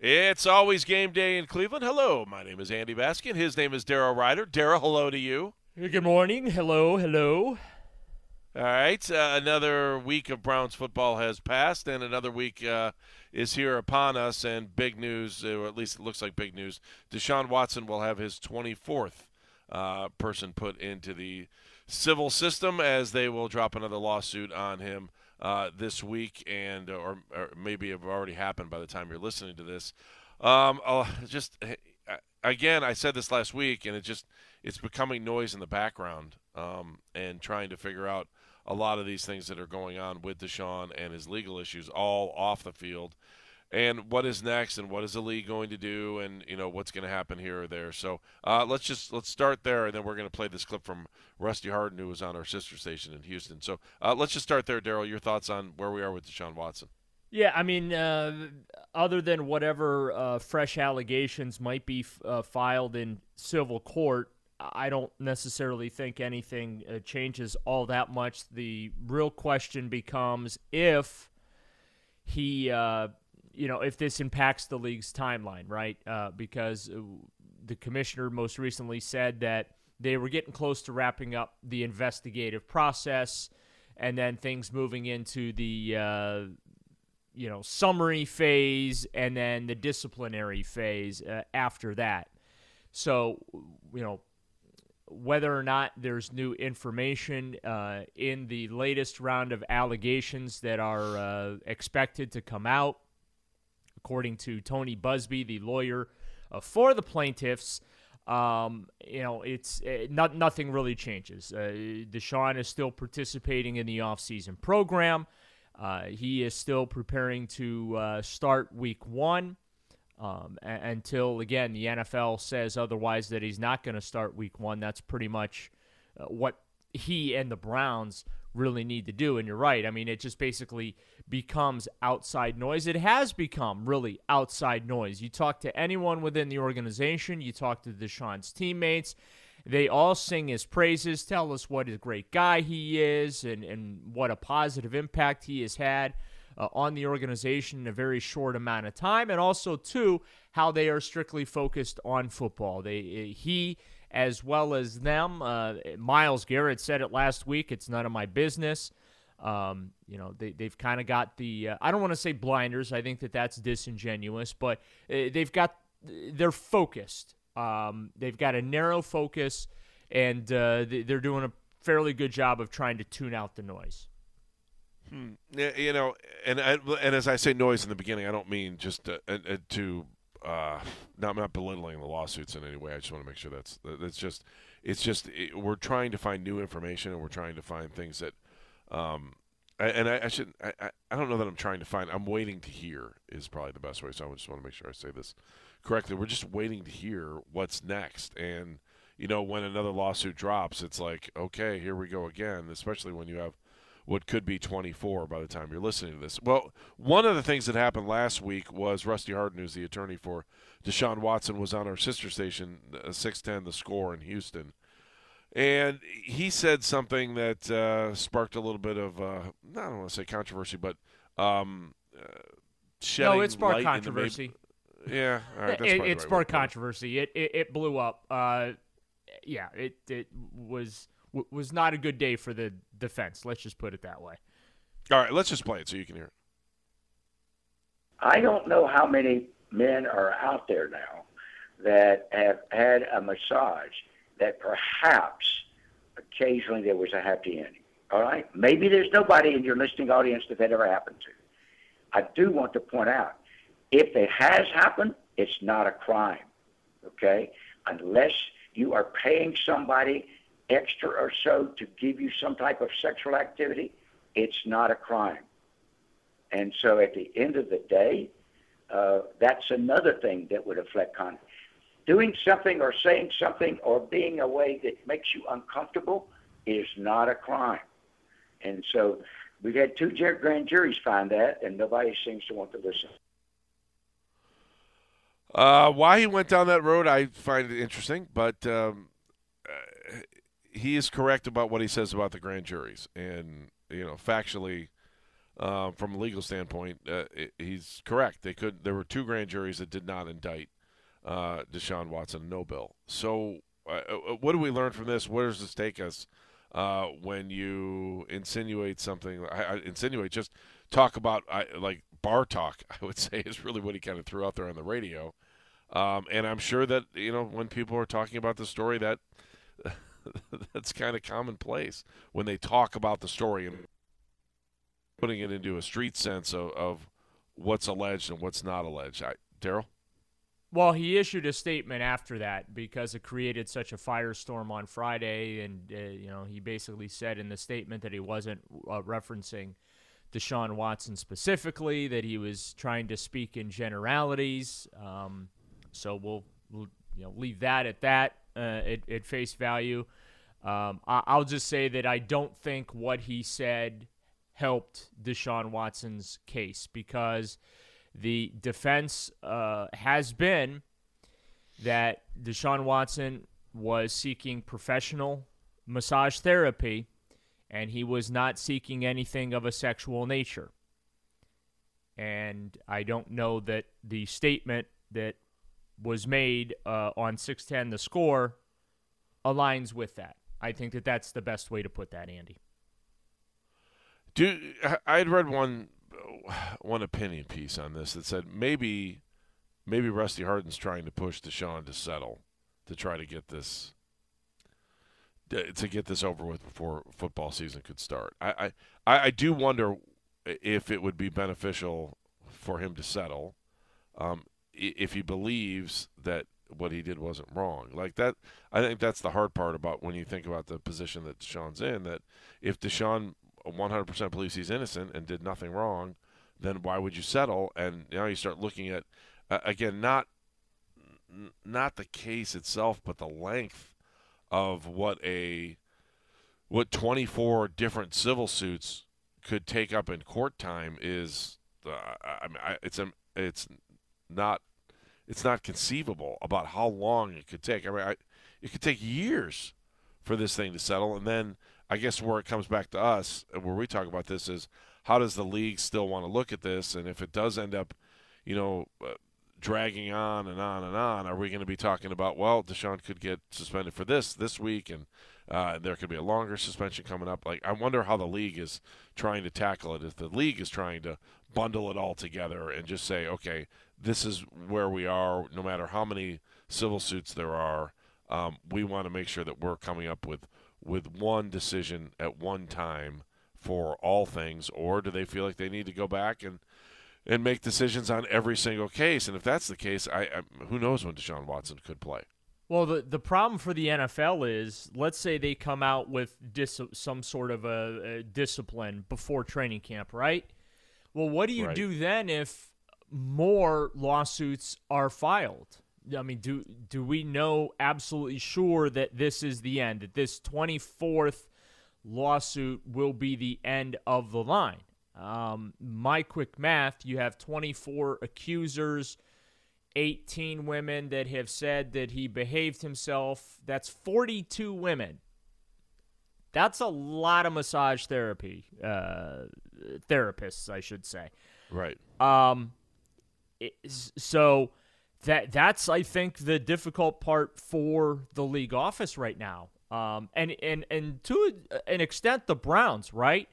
It's always game day in Cleveland. Hello, my name is Andy Baskin. His name is Daryl Ruiter. Daryl, hello to you. Good morning. Hello, hello. All right, uh, another week of Browns football has passed, and another week uh, is here upon us. And big news, or at least it looks like big news: Deshaun Watson will have his 24th uh, person put into the civil system, as they will drop another lawsuit on him uh, this week, and or, or, maybe have already happened by the time you're listening to this. Um, just again, I said this last week, and it just it's becoming noise in the background, um, and trying to figure out a lot of these things that are going on with Deshaun and his legal issues, all off the field and what is next and what is the league going to do and you know what's going to happen here or there. So uh, let's just let's start there and then we're going to play this clip from rusty Hardin who was on our sister station in houston. So uh, let's just start there daryl your thoughts on where we are with deshaun watson. Yeah, I mean, uh, other than whatever uh, fresh allegations might be f- uh, filed in civil court, I don't necessarily think anything uh, changes all that much. The real question becomes if he you know, if this impacts the league's timeline, right? Uh, because uh, the commissioner most recently said that they were getting close to wrapping up the investigative process, and then things moving into the uh, you know summary phase, and then the disciplinary phase uh, after that. So, you know, whether or not there's new information uh, in the latest round of allegations that are uh, expected to come out according to Tony Buzbee, the lawyer uh, for the plaintiffs. Um, you know, it's uh, not nothing really changes. Uh, Deshaun is still participating in the offseason program. Uh, he is still preparing to uh, start week one um, a- until, again, the NFL says otherwise that he's not going to start week one. That's pretty much uh, what he and the Browns really need to do. And you're right. I mean, it just basically becomes outside noise. It has become really outside noise. You talk to anyone within the organization, you talk to Deshaun's teammates, they all sing his praises, tell us what a great guy he is and, and what a positive impact he has had. Uh, on the organization in a very short amount of time, and also too how they are strictly focused on football. They he as well as them. Uh, Myles Garrett said it last week. It's none of my business. Um, you know, they, they've kind of got the, uh, I don't want to say blinders. I think that that's disingenuous, but uh, they've got, they're focused. Um, they've got a narrow focus, and uh, they're doing a fairly good job of trying to tune out the noise. Hmm. You know, and and as I say noise in the beginning, I don't mean just to, to uh, I'm not belittling the lawsuits in any way. I just want to make sure that's that's just it's just it, we're trying to find new information and we're trying to find things that um, I, and I, I should I, I don't know that I'm trying to find. I'm waiting to hear is probably the best way. So I just want to make sure I say this correctly. We're just waiting to hear what's next, and you know when another lawsuit drops, it's like okay, here we go again. Especially when you have what could be 24 by the time you're listening to this. Well, one of the things that happened last week was Rusty Hardin, who's the attorney for Deshaun Watson, was on our sister station, uh, 610 The Score in Houston. And he said something that uh, sparked a little bit of, uh, I don't want to say controversy, but um, uh, shedding no, it sparked controversy. Yeah, all right, it, it right sparked controversy. It, it, it blew up. Uh, yeah, it it was was not a good day for the defense. Let's just put it that way. All right, let's just play it so you can hear it. I don't know how many men are out there now that have had a massage that perhaps occasionally there was a happy ending. All right? Maybe there's nobody in your listening audience that that ever happened to. I do want to point out if it has happened, it's not a crime. Okay? Unless you are paying somebody extra or so to give you some type of sexual activity, it's not a crime. And so at the end of the day, uh, that's another thing that would affect conduct. Doing something or saying something or being a way that makes you uncomfortable is not a crime. And so we've had two grand juries find that, and nobody seems to want to listen. Uh, why he went down that road, I find it interesting, but um, uh, he is correct about what he says about the grand juries, and you know, factually, uh, from a legal standpoint, uh, he's correct. They could. There were two grand juries that did not indict uh, Deshaun Watson, no bill. So, uh, uh, what do we learn from this? Where does this take us? Uh, when you insinuate something, I, I insinuate just talk about I, like bar talk. I would say is really what he kind of threw out there on the radio. Um, and I'm sure that you know when people are talking about the story that that's kind of commonplace when they talk about the story and putting it into a street sense of, of what's alleged and what's not alleged. Daryl? Well, he issued a statement after that because it created such a firestorm on Friday, and uh, you know he basically said in the statement that he wasn't uh, referencing Deshaun Watson specifically, that he was trying to speak in generalities. Um, so we'll, we'll, you know leave that at that uh, at, at, face value. Um, I, will just say that I don't think what he said helped Deshaun Watson's case because the defense uh, has been that Deshaun Watson was seeking professional massage therapy and he was not seeking anything of a sexual nature. And I don't know that the statement that was made uh, on 610 the score aligns with that. I think that that's the best way to put that, Andy. Do I had read one one opinion piece on this that said maybe maybe Rusty Hardin's trying to push Deshaun to settle to try to get this to get this over with before football season could start. I I, I do wonder if it would be beneficial for him to settle um, if he believes that what he did wasn't wrong. Like that, I think that's the hard part about when you think about the position that Deshaun's in. That if Deshaun 100% believes he's innocent and did nothing wrong, then why would you settle? And now you start looking at uh, again not not the case itself, but the length of what a what 24 different civil suits could take up in court time is uh, I mean I, it's a, it's not it's not conceivable about how long it could take. I mean, I, it could take years for this thing to settle, and then I guess where it comes back to us, where we talk about this, is how does the league still want to look at this, and if it does end up, you know, uh, dragging on and on and on, are we going to be talking about well, Deshaun could get suspended for this this week, and uh, there could be a longer suspension coming up. Like, I wonder how the league is trying to tackle it. If the league is trying to bundle it all together and just say, okay, this is where we are, no matter how many civil suits there are. Um, we want to make sure that we're coming up with with one decision at one time for all things, or do they feel like they need to go back and and make decisions on every single case? And if that's the case, I, I who knows when Deshaun Watson could play. Well, the the problem for the NFL is, let's say they come out with dis- some sort of a, a discipline before training camp, right? Well, what do you Right. do then if more lawsuits are filed? I mean, do do we know absolutely sure that this is the end? That this twenty fourth lawsuit will be the end of the line? Um, my quick math: you have twenty four accusers. 18 women that have said that he behaved himself. That's 42 women. That's a lot of massage therapy, uh, therapists, I should say. Right. Um, so that that's I think the difficult part for the league office right now. Um, and and and to an extent, the Browns, right?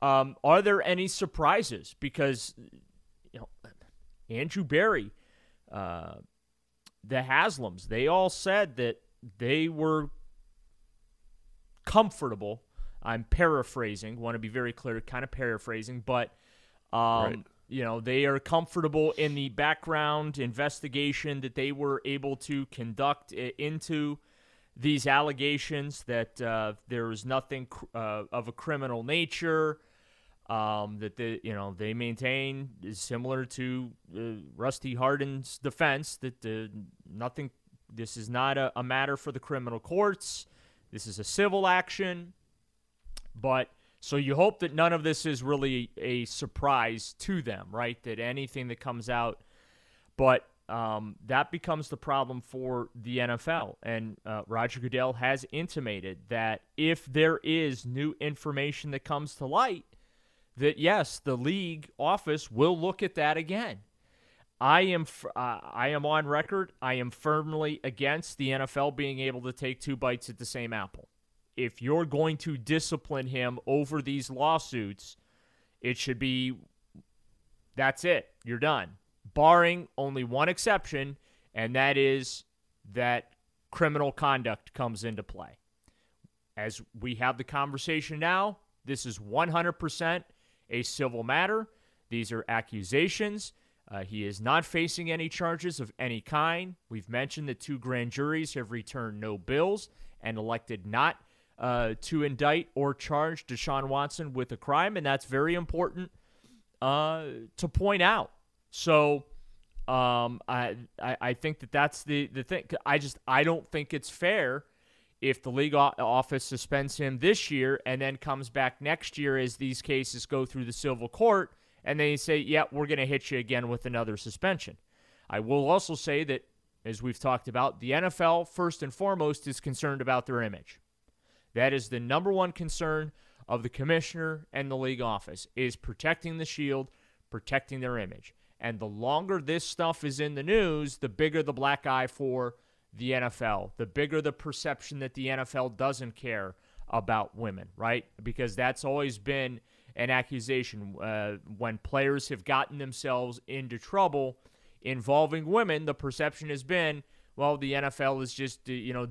Um, are there any surprises? Because you know, Andrew Berry, uh, the Haslams, they all said that they were comfortable. I'm paraphrasing. Want to be very clear, kind of paraphrasing, but um, Right. You know they are comfortable in the background investigation that they were able to conduct into these allegations that uh, there is nothing cr- uh, of a criminal nature. Um, that the you know they maintain is similar to uh, Rusty Hardin's defense that uh, nothing. This is not a, a matter for the criminal courts. This is a civil action. But so you hope that none of this is really a surprise to them, right? That anything that comes out, but um, that becomes the problem for the NFL. And uh, Roger Goodell has intimated that if there is new information that comes to light, that yes, the league office will look at that again. I am uh, I am on record. I am firmly against the NFL being able to take two bites at the same apple. If you're going to discipline him over these lawsuits, it should be that's it. You're done. Barring only one exception, and that is that criminal conduct comes into play. As we have the conversation now, this is 100% a civil matter. These are accusations. Uh, he is not facing any charges of any kind. We've mentioned that two grand juries have returned no bills and elected not uh, to indict or charge Deshaun Watson with a crime, and that's very important uh, to point out. So um, I, I I think that that's the the thing. I just I don't think it's fair if the league office suspends him this year and then comes back next year as these cases go through the civil court and they say, "Yeah, we're going to hit you again with another suspension." I will also say that as we've talked about, the NFL first and foremost is concerned about their image. That is the number one concern of the commissioner and the league office is protecting the shield, protecting their image. And the longer this stuff is in the news, the bigger the black eye for the NFL, the bigger the perception that the NFL doesn't care about women, right? Because that's always been an accusation. Uh, when players have gotten themselves into trouble involving women, the perception has been, well, the NFL is just, uh, you know,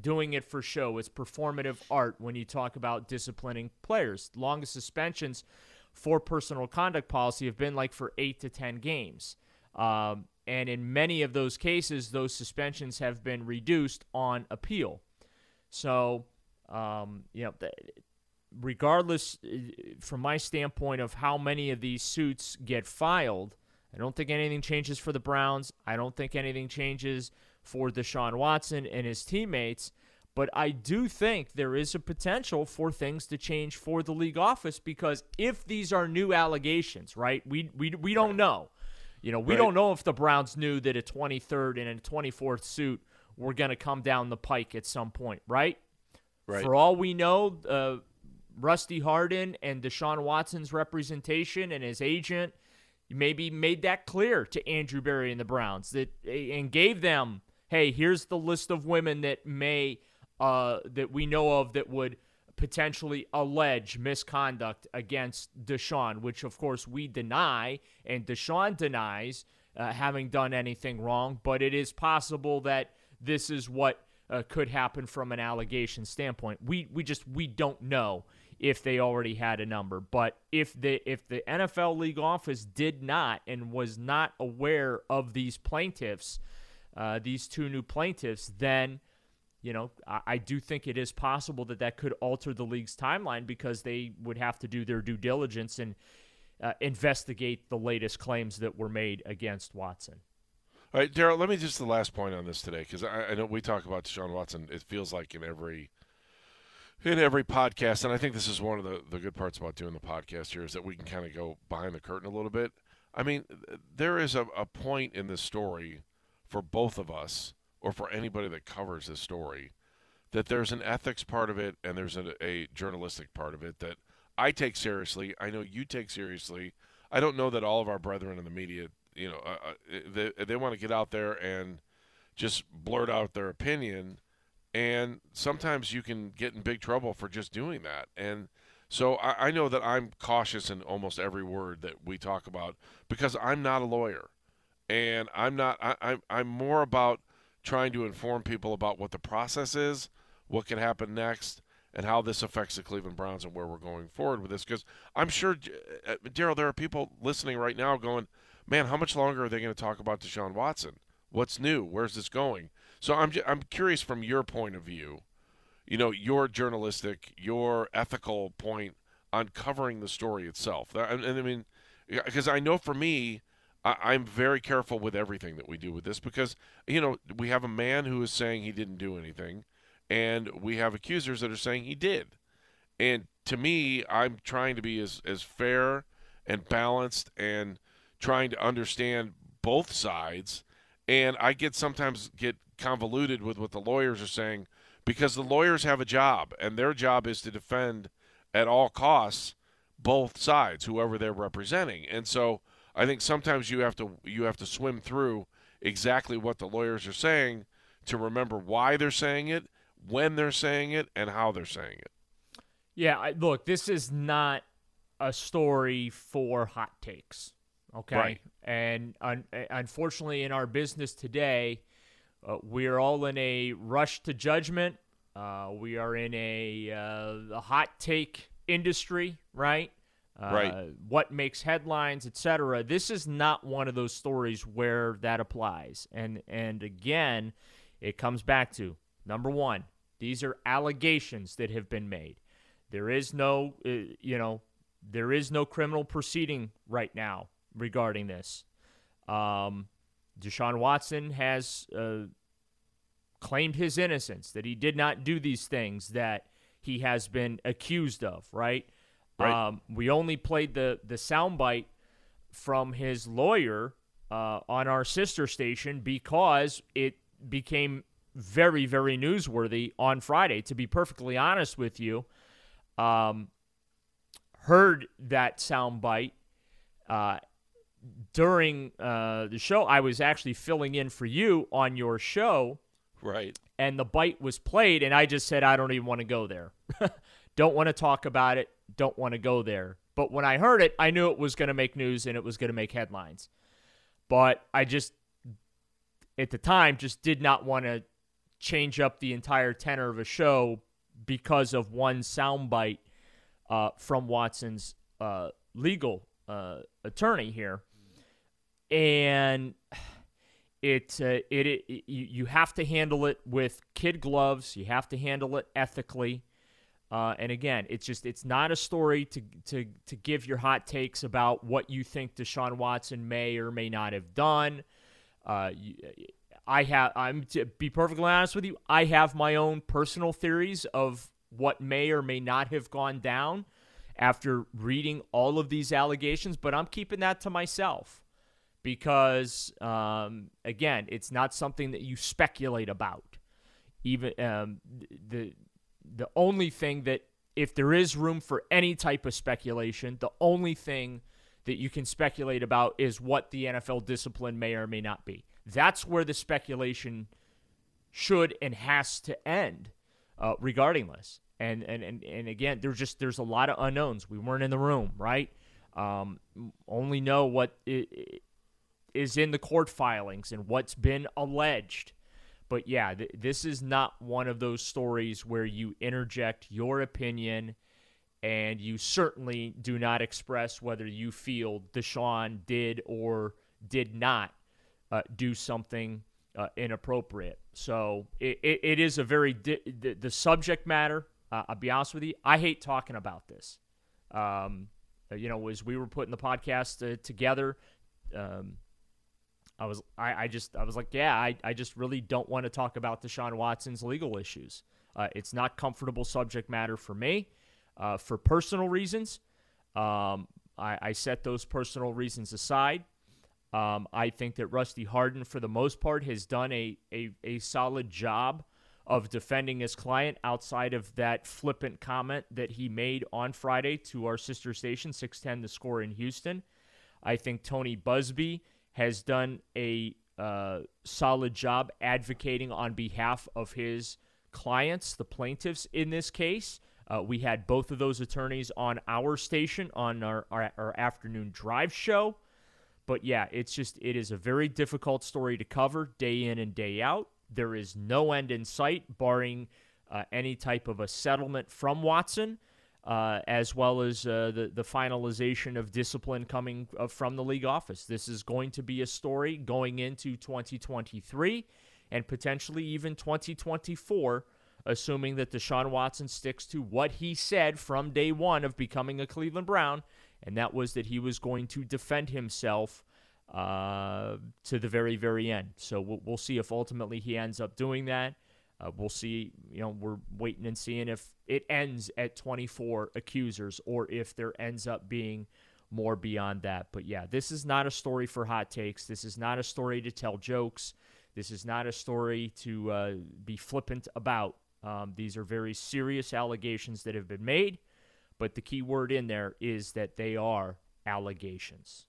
doing it for show. It's performative art when you talk about disciplining players. Longest suspensions for personal conduct policy have been like for eight to 10 games. Um, and in many of those cases, those suspensions have been reduced on appeal. So, um, you know, regardless, uh, from my standpoint of how many of these suits get filed, I don't think anything changes for the Browns. I don't think anything changes for Deshaun Watson and his teammates. But I do think there is a potential for things to change for the league office because if these are new allegations, right? We we, we don't know. You know, we Right. don't know if the Browns knew that a 23rd and a 24th suit were going to come down the pike at some point, right? Right. For all we know, uh, Rusty Hardin and Deshaun Watson's representation and his agent maybe made that clear to Andrew Berry and the Browns that and gave them, hey, here's the list of women that may uh, that we know of that would potentially allege misconduct against Deshaun, which of course we deny, and Deshaun denies uh, having done anything wrong. But it is possible that this is what uh, could happen from an allegation standpoint. We we just we don't know if they already had a number, but if the if the NFL league office did not and was not aware of these plaintiffs, uh, these two new plaintiffs, then you know I, I do think it is possible that that could alter the league's timeline because they would have to do their due diligence and uh, investigate the latest claims that were made against Watson. All right, Daryl. Let me just the last point on this today because I, I, know we talk about Deshaun Watson. It feels like in every in every podcast, and I think this is one of the the good parts about doing the podcast here is that we can kind of go behind the curtain a little bit. I mean, there is a, a point in this story for both of us, or for anybody that covers this story, that there's an ethics part of it and there's a, a journalistic part of it that I take seriously. I know you take seriously. I don't know that all of our brethren in the media you know, uh, uh they they want to get out there and just blurt out their opinion, and sometimes you can get in big trouble for just doing that. And so I, I know that I'm cautious in almost every word that we talk about because I'm not a lawyer, and I'm not. I, I'm I'm more about trying to inform people about what the process is, what can happen next, and how this affects the Cleveland Browns and where we're going forward with this. Because I'm sure, uh, Daryl, there are people listening right now going, man, how much longer are they going to talk about Deshaun Watson? What's new? Where's this going? So I'm I'm curious from your point of view, you know, your journalistic, your ethical point on covering the story itself. And, I mean, because I know for me, I, am very careful with everything that we do with this because you know we have a man who is saying he didn't do anything, and we have accusers that are saying he did. And to me, I'm trying to be as as fair and balanced and trying to understand both sides, and I get sometimes get convoluted with what the lawyers are saying because the lawyers have a job, and their job is to defend at all costs both sides, whoever they're representing. And so I think sometimes you have to you have to swim through exactly what the lawyers are saying to remember why they're saying it, when they're saying it, and how they're saying it. Yeah, look, this is not a story for hot takes. Okay. Right. And un- unfortunately, in our business today, uh, we are all in a rush to judgment. Uh, we are in a, uh, a, hot take industry, right? Uh, right. What makes headlines, etc. This is not one of those stories where that applies. And and again, it comes back to number one: these are allegations that have been made. There is no, uh, you know, there is no criminal proceeding right now regarding this. Um, Deshaun Watson has uh, claimed his innocence, that he did not do these things that he has been accused of, right? Right. Um, we only played the, the soundbite from his lawyer uh, on our sister station because it became very, very newsworthy on Friday. To be perfectly honest with you, um, heard that soundbite uh, during uh, the show, I was actually filling in for you on your show. Right. And the bite was played, and I just said, I don't even want to go there. don't want to talk about it. Don't want to go there. But when I heard it, I knew it was going to make news and it was going to make headlines. But I just, at the time, just did not want to change up the entire tenor of a show because of one soundbite uh, from Watson's uh, legal uh, attorney here and it, uh, it, it, you, you have to handle it with kid gloves. You have to handle it ethically. Uh, and again, it's just it's not a story to to to give your hot takes about what you think Deshaun Watson may or may not have done. Uh, I have I'm to be perfectly honest with you. I have my own personal theories of what may or may not have gone down after reading all of these allegations, but I'm keeping that to myself because um, again, it's not something that you speculate about. Even um, the the only thing that if there is room for any type of speculation, the only thing that you can speculate about is what the NFL discipline may or may not be. That's where the speculation should and has to end uh. And, and and and again, there's just there's a lot of unknowns. We weren't in the room, right? Um, only know what is in the court filings and what's been alleged. But yeah, th- this is not one of those stories where you interject your opinion and you certainly do not express whether you feel Deshaun did or did not uh, do something uh, inappropriate. So it, it, it is a very di- the, the, subject matter. Uh, I'll be honest with you, I hate talking about this. Um, you know, as we were putting the podcast uh, together, um, I was I, I just I was like, yeah, I, I just really don't want to talk about Deshaun Watson's legal issues. Uh, it's not comfortable subject matter for me, uh, for personal reasons. Um, I, I set those personal reasons aside. Um, I think that Rusty Hardin, for the most part, has done a, a, a solid job of defending his client outside of that flippant comment that he made on Friday to our sister station, 610 The Score in Houston. I think Tony Buzbee has done a uh, solid job advocating on behalf of his clients, the plaintiffs in this case. Uh, we had both of those attorneys on our station on our, our, our afternoon drive show. But yeah, it's just, it is a very difficult story to cover day in and day out. There is no end in sight, barring uh, any type of a settlement from Watson, uh, as well as uh, the, the finalization of discipline coming uh, from the league office. This is going to be a story going into 2023 and potentially even 2024 assuming that Deshaun Watson sticks to what he said from day one of becoming a Cleveland Brown, and that was that he was going to defend himself uh, to the very, very end. So we'll, we'll, see if ultimately he ends up doing that. Uh, we'll see. You know, we're waiting and seeing if it ends at 24 accusers or if there ends up being more beyond that. But yeah, this is not a story for hot takes. This is not a story to tell jokes. This is not a story to uh, be flippant about. Um, these are very serious allegations that have been made, but the key word in there is that they are allegations.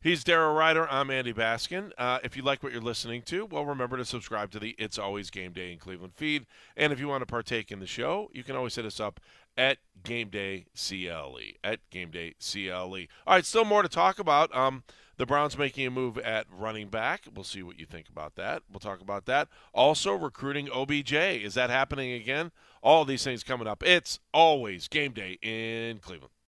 He's Daryl Ruiter. I'm Andy Baskin. Uh, if you like what you're listening to, well, remember to subscribe to the It's Always Game Day in Cleveland feed. And if you want to partake in the show, you can always hit us up at Game Day CLE. At Game Day CLE. All right, still more to talk about. Um, the Browns making a move at running back. We'll see what you think about that. We'll talk about that. Also, recruiting OBJ. Is that happening again? All these things coming up. It's always game day in Cleveland.